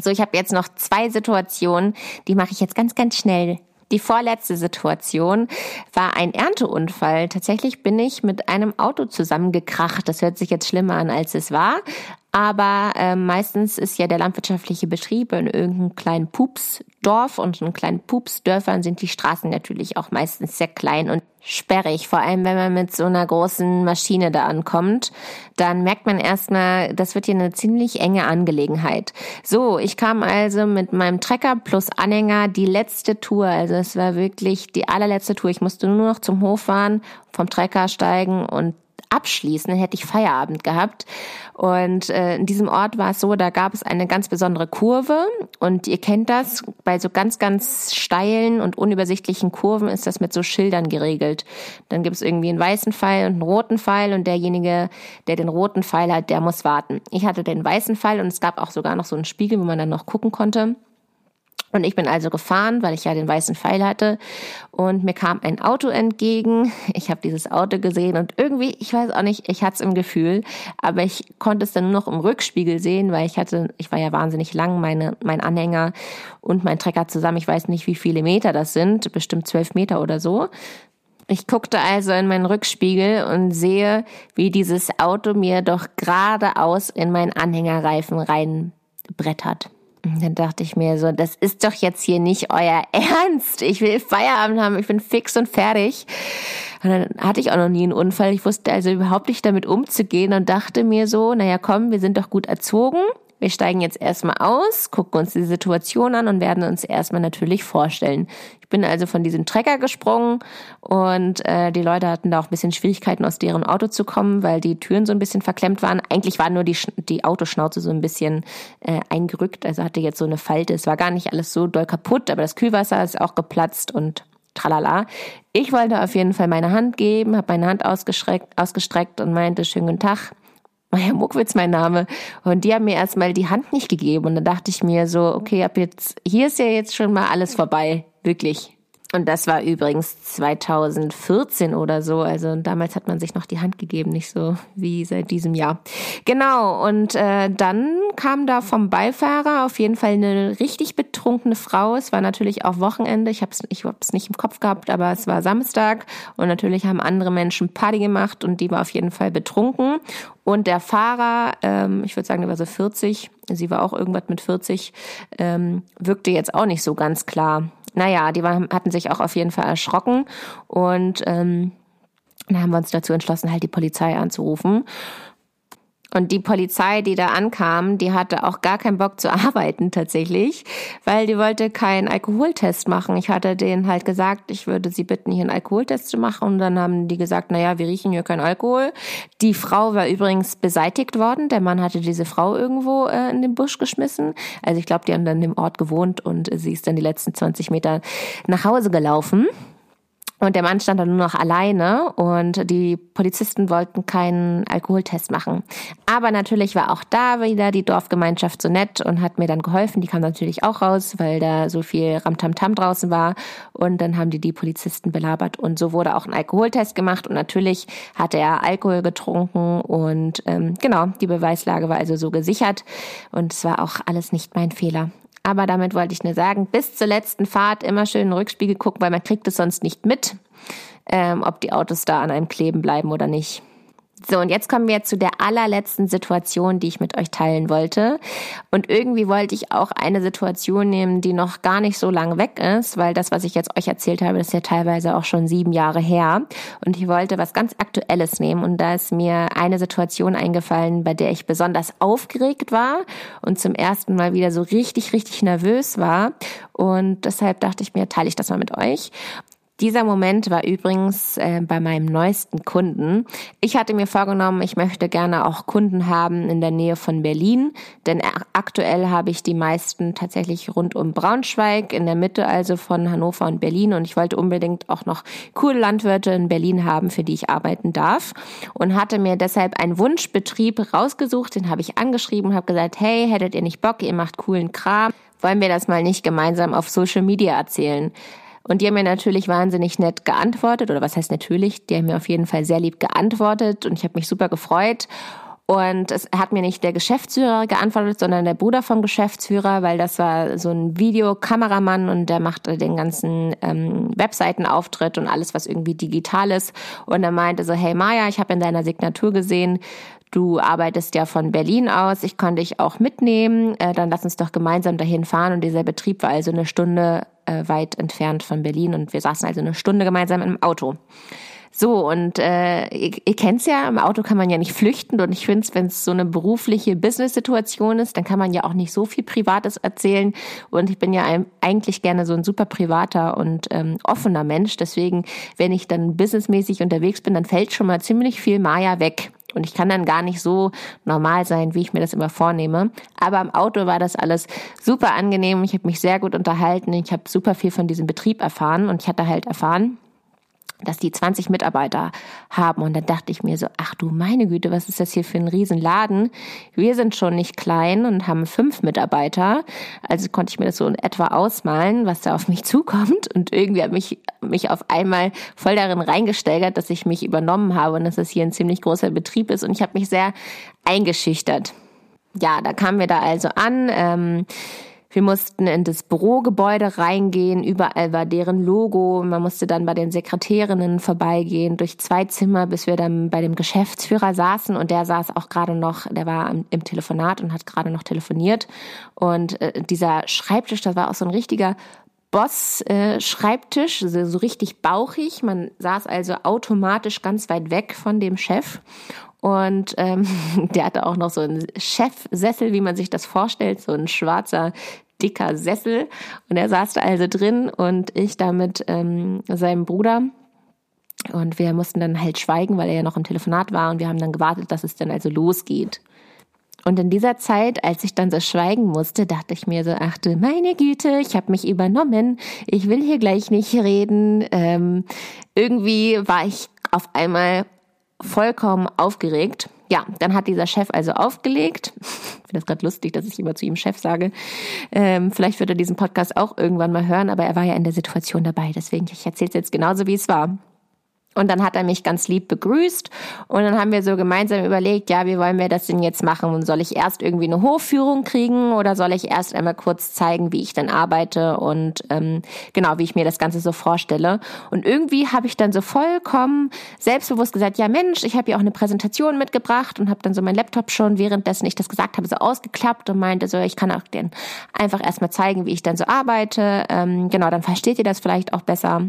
So, ich habe jetzt noch zwei Situationen, die mache ich jetzt ganz, ganz schnell. Die vorletzte Situation war ein Ernteunfall. Tatsächlich bin ich mit einem Auto zusammengekracht. Das hört sich jetzt schlimmer an, als es war. Aber äh, meistens ist ja der landwirtschaftliche Betrieb in irgendeinem kleinen Pupsdorf und in kleinen Pupsdörfern sind die Straßen natürlich auch meistens sehr klein und sperrig. Vor allem, wenn man mit so einer großen Maschine da ankommt, dann merkt man erstmal, das wird hier eine ziemlich enge Angelegenheit. So, ich kam also mit meinem Trecker plus Anhänger die letzte Tour. Also es war wirklich die allerletzte Tour. Ich musste nur noch zum Hof fahren, vom Trecker steigen und abschließen, dann hätte ich Feierabend gehabt. Und äh, in diesem Ort war es so, da gab es eine ganz besondere Kurve und ihr kennt das, bei so ganz, ganz steilen und unübersichtlichen Kurven ist das mit so Schildern geregelt. Dann gibt es irgendwie einen weißen Pfeil und einen roten Pfeil und derjenige, der den roten Pfeil hat, der muss warten. Ich hatte den weißen Pfeil und es gab auch sogar noch so einen Spiegel, wo man dann noch gucken konnte. Und ich bin also gefahren, weil ich ja den weißen Pfeil hatte. Und mir kam ein Auto entgegen. Ich habe dieses Auto gesehen und irgendwie, ich weiß auch nicht, ich hatte es im Gefühl, aber ich konnte es dann nur noch im Rückspiegel sehen, weil ich hatte, ich war ja wahnsinnig lang, meine, mein Anhänger und mein Trecker zusammen. Ich weiß nicht, wie viele Meter das sind, bestimmt zwölf Meter oder so. Ich guckte also in meinen Rückspiegel und sehe, wie dieses Auto mir doch geradeaus in meinen Anhängerreifen reinbrettert. Dann dachte ich mir so, das ist doch jetzt hier nicht euer Ernst. Ich will Feierabend haben, ich bin fix und fertig. Und dann hatte ich auch noch nie einen Unfall. Ich wusste also überhaupt nicht damit umzugehen und dachte mir so, naja komm, wir sind doch gut erzogen. Wir steigen jetzt erstmal aus, gucken uns die Situation an und werden uns erstmal natürlich vorstellen. Ich bin also von diesem Trecker gesprungen und äh, die Leute hatten da auch ein bisschen Schwierigkeiten, aus deren Auto zu kommen, weil die Türen so ein bisschen verklemmt waren. Eigentlich war nur die, die Autoschnauze so ein bisschen äh, eingerückt, also hatte jetzt so eine Falte. Es war gar nicht alles so doll kaputt, aber das Kühlwasser ist auch geplatzt und tralala. Ich wollte auf jeden Fall meine Hand geben, habe meine Hand ausgestreckt, ausgestreckt und meinte, schönen guten Tag, Maja Muckwitz mein Name. Und die haben mir erstmal die Hand nicht gegeben. Und dann dachte ich mir so, okay, ab jetzt, hier ist ja jetzt schon mal alles vorbei. Wirklich. Und das war übrigens 2014 oder so. Also damals hat man sich noch die Hand gegeben, nicht so wie seit diesem Jahr. Genau. Und äh, dann kam da vom Beifahrer auf jeden Fall eine richtig betrunkene Frau. Es war natürlich auch Wochenende. Ich habe es ich hab's nicht im Kopf gehabt, aber es war Samstag. Und natürlich haben andere Menschen Party gemacht und die war auf jeden Fall betrunken. Und der Fahrer, ähm, ich würde sagen, der war so 40, sie war auch irgendwas mit 40, ähm, wirkte jetzt auch nicht so ganz klar naja, die waren, hatten sich auch auf jeden Fall erschrocken und ähm, dann haben wir uns dazu entschlossen, halt die Polizei anzurufen. Und die Polizei, die da ankam, die hatte auch gar keinen Bock zu arbeiten tatsächlich, weil die wollte keinen Alkoholtest machen. Ich hatte denen halt gesagt, ich würde sie bitten, hier einen Alkoholtest zu machen. Und dann haben die gesagt, na ja, wir riechen hier keinen Alkohol. Die Frau war übrigens beseitigt worden. Der Mann hatte diese Frau irgendwo äh, in den Busch geschmissen. Also ich glaube, die haben dann im Ort gewohnt und sie ist dann die letzten 20 Meter nach Hause gelaufen. Und der Mann stand dann nur noch alleine und die Polizisten wollten keinen Alkoholtest machen. Aber natürlich war auch da wieder die Dorfgemeinschaft so nett und hat mir dann geholfen. Die kam natürlich auch raus, weil da so viel Ramtamtam draußen war. Und dann haben die die Polizisten belabert und so wurde auch ein Alkoholtest gemacht. Und natürlich hatte er Alkohol getrunken und ähm, genau, die Beweislage war also so gesichert. Und es war auch alles nicht mein Fehler. Aber damit wollte ich nur sagen, bis zur letzten Fahrt immer schön in den Rückspiegel gucken, weil man kriegt es sonst nicht mit. ähm, ob die Autos da an einem kleben bleiben oder nicht. So, und jetzt kommen wir zu der allerletzten Situation, die ich mit euch teilen wollte. Und irgendwie wollte ich auch eine Situation nehmen, die noch gar nicht so lang weg ist, weil das, was ich jetzt euch erzählt habe, ist ja teilweise auch schon sieben Jahre her. Und ich wollte was ganz Aktuelles nehmen. Und da ist mir eine Situation eingefallen, bei der ich besonders aufgeregt war und zum ersten Mal wieder so richtig, richtig nervös war. Und deshalb dachte ich mir, teile ich das mal mit euch. Dieser Moment war übrigens äh, bei meinem neuesten Kunden. Ich hatte mir vorgenommen, ich möchte gerne auch Kunden haben in der Nähe von Berlin, denn aktuell habe ich die meisten tatsächlich rund um Braunschweig, in der Mitte also von Hannover und Berlin und ich wollte unbedingt auch noch coole Landwirte in Berlin haben, für die ich arbeiten darf und hatte mir deshalb einen Wunschbetrieb rausgesucht, den habe ich angeschrieben und habe gesagt, hey, hättet ihr nicht Bock, ihr macht coolen Kram, wollen wir das mal nicht gemeinsam auf Social Media erzählen? Und die haben mir natürlich wahnsinnig nett geantwortet, oder was heißt natürlich, die haben mir auf jeden Fall sehr lieb geantwortet und ich habe mich super gefreut. Und es hat mir nicht der Geschäftsführer geantwortet, sondern der Bruder vom Geschäftsführer, weil das war so ein Videokameramann und der macht den ganzen ähm, Webseitenauftritt und alles, was irgendwie digital ist. Und er meinte so, hey Maja, ich habe in deiner Signatur gesehen, du arbeitest ja von Berlin aus, ich konnte dich auch mitnehmen, äh, dann lass uns doch gemeinsam dahin fahren. Und dieser Betrieb war also eine Stunde äh, weit entfernt von Berlin und wir saßen also eine Stunde gemeinsam im Auto. So, und äh, ihr, ihr kennt's ja, im Auto kann man ja nicht flüchten und ich finde, wenn es so eine berufliche Business-Situation ist, dann kann man ja auch nicht so viel Privates erzählen und ich bin ja eigentlich gerne so ein super privater und ähm, offener Mensch, deswegen, wenn ich dann businessmäßig unterwegs bin, dann fällt schon mal ziemlich viel Maya weg. Und ich kann dann gar nicht so normal sein, wie ich mir das immer vornehme. Aber im Auto war das alles super angenehm. Ich habe mich sehr gut unterhalten. Ich habe super viel von diesem Betrieb erfahren und ich hatte halt erfahren, dass die 20 Mitarbeiter haben. Und dann dachte ich mir so, ach du meine Güte, was ist das hier für ein Riesenladen? Wir sind schon nicht klein und haben fünf Mitarbeiter. Also konnte ich mir das so in etwa ausmalen, was da auf mich zukommt. Und irgendwie hat mich, mich auf einmal voll darin reingesteigert, dass ich mich übernommen habe und dass es hier ein ziemlich großer Betrieb ist. Und ich habe mich sehr eingeschüchtert. Ja, da kamen wir da also an. Ähm, wir mussten in das Bürogebäude reingehen, überall war deren Logo. Man musste dann bei den Sekretärinnen vorbeigehen, durch zwei Zimmer, bis wir dann bei dem Geschäftsführer saßen und der saß auch gerade noch, der war im Telefonat und hat gerade noch telefoniert. Und äh, dieser Schreibtisch, das war auch so ein richtiger Boss-Schreibtisch, äh, so richtig bauchig. Man saß also automatisch ganz weit weg von dem Chef. Und ähm, der hatte auch noch so einen Chefsessel, wie man sich das vorstellt, so ein schwarzer dicker Sessel und er saß da also drin und ich da mit ähm, seinem Bruder. Und wir mussten dann halt schweigen, weil er ja noch im Telefonat war und wir haben dann gewartet, dass es dann also losgeht. Und in dieser Zeit, als ich dann so schweigen musste, dachte ich mir so, ach du meine Güte, ich habe mich übernommen, ich will hier gleich nicht reden. Ähm, irgendwie war ich auf einmal vollkommen aufgeregt ja, dann hat dieser Chef also aufgelegt. Ich finde das gerade lustig, dass ich immer zu ihm Chef sage. Ähm, vielleicht wird er diesen Podcast auch irgendwann mal hören, aber er war ja in der Situation dabei. Deswegen, ich erzähle es jetzt genauso, wie es war. Und dann hat er mich ganz lieb begrüßt und dann haben wir so gemeinsam überlegt, ja, wie wollen wir das denn jetzt machen? Und soll ich erst irgendwie eine Hofführung kriegen oder soll ich erst einmal kurz zeigen, wie ich denn arbeite und ähm, genau, wie ich mir das Ganze so vorstelle? Und irgendwie habe ich dann so vollkommen selbstbewusst gesagt, ja Mensch, ich habe ja auch eine Präsentation mitgebracht und habe dann so mein Laptop schon, währenddessen ich das gesagt habe, so ausgeklappt und meinte so, ich kann auch den einfach erstmal zeigen, wie ich dann so arbeite. Ähm, genau, dann versteht ihr das vielleicht auch besser.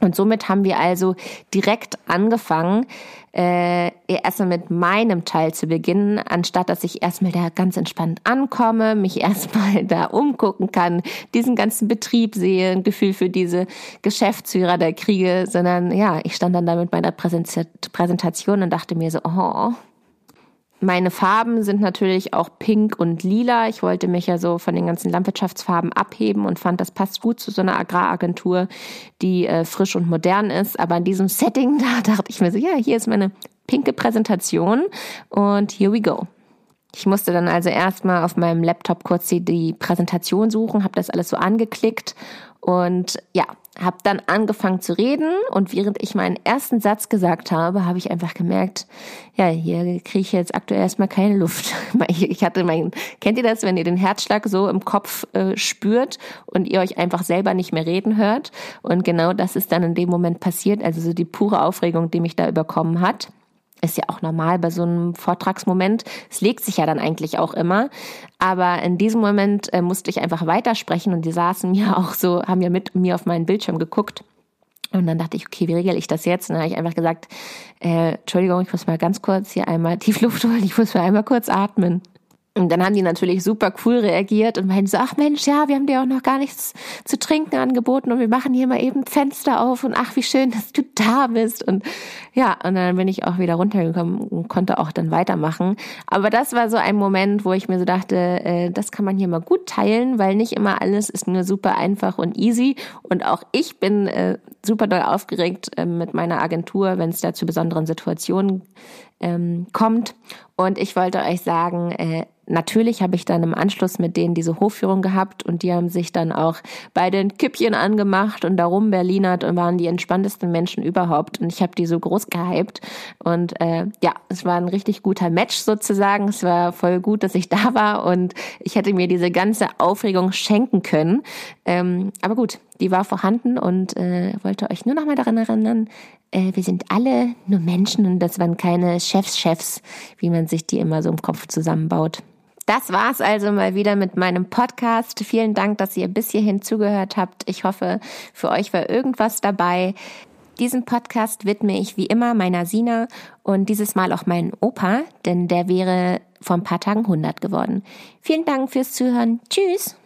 Und somit haben wir also direkt angefangen, äh, erstmal mit meinem Teil zu beginnen, anstatt dass ich erstmal da ganz entspannt ankomme, mich erstmal da umgucken kann, diesen ganzen Betrieb sehe, ein Gefühl für diese Geschäftsführer der kriege, sondern ja, ich stand dann da mit meiner Präsentation und dachte mir so, oh, meine Farben sind natürlich auch pink und lila. Ich wollte mich ja so von den ganzen Landwirtschaftsfarben abheben und fand, das passt gut zu so einer Agraragentur, die äh, frisch und modern ist. Aber in diesem Setting, da dachte ich mir so, ja, hier ist meine pinke Präsentation und here we go. Ich musste dann also erstmal auf meinem Laptop kurz die, die Präsentation suchen, habe das alles so angeklickt und ja, habe dann angefangen zu reden und während ich meinen ersten Satz gesagt habe, habe ich einfach gemerkt, ja, hier kriege ich jetzt aktuell erstmal keine Luft. Ich hatte mein, kennt ihr das, wenn ihr den Herzschlag so im Kopf äh, spürt und ihr euch einfach selber nicht mehr reden hört? Und genau das ist dann in dem Moment passiert, also so die pure Aufregung, die mich da überkommen hat ist ja auch normal bei so einem Vortragsmoment. Es legt sich ja dann eigentlich auch immer. Aber in diesem Moment äh, musste ich einfach weitersprechen und die saßen mir auch so, haben ja mit mir auf meinen Bildschirm geguckt. Und dann dachte ich, okay, wie regel ich das jetzt? Und dann habe ich einfach gesagt, äh, Entschuldigung, ich muss mal ganz kurz hier einmal tief Luft holen, ich muss mal einmal kurz atmen. Und dann haben die natürlich super cool reagiert und meinten so, ach Mensch, ja, wir haben dir auch noch gar nichts zu trinken angeboten und wir machen hier mal eben Fenster auf und ach, wie schön, dass du da bist. Und ja, und dann bin ich auch wieder runtergekommen und konnte auch dann weitermachen. Aber das war so ein Moment, wo ich mir so dachte, äh, das kann man hier mal gut teilen, weil nicht immer alles ist nur super einfach und easy. Und auch ich bin äh, super doll aufgeregt äh, mit meiner Agentur, wenn es da zu besonderen Situationen ähm, kommt. Und ich wollte euch sagen, äh, natürlich habe ich dann im Anschluss mit denen diese Hofführung gehabt und die haben sich dann auch bei den Kippchen angemacht und darum Berlinert und waren die entspanntesten Menschen überhaupt. Und ich habe die so groß gehypt. Und äh, ja, es war ein richtig guter Match sozusagen. Es war voll gut, dass ich da war und ich hätte mir diese ganze Aufregung schenken können. Ähm, aber gut, die war vorhanden und äh, wollte euch nur noch mal daran erinnern, äh, wir sind alle nur Menschen und das waren keine Chefs-Chefs, wie man sich die immer so im Kopf zusammenbaut. Das war's also mal wieder mit meinem Podcast. Vielen Dank, dass ihr bis hierhin zugehört habt. Ich hoffe, für euch war irgendwas dabei. Diesen Podcast widme ich wie immer meiner Sina und dieses Mal auch meinen Opa, denn der wäre vor ein paar Tagen 100 geworden. Vielen Dank fürs Zuhören. Tschüss!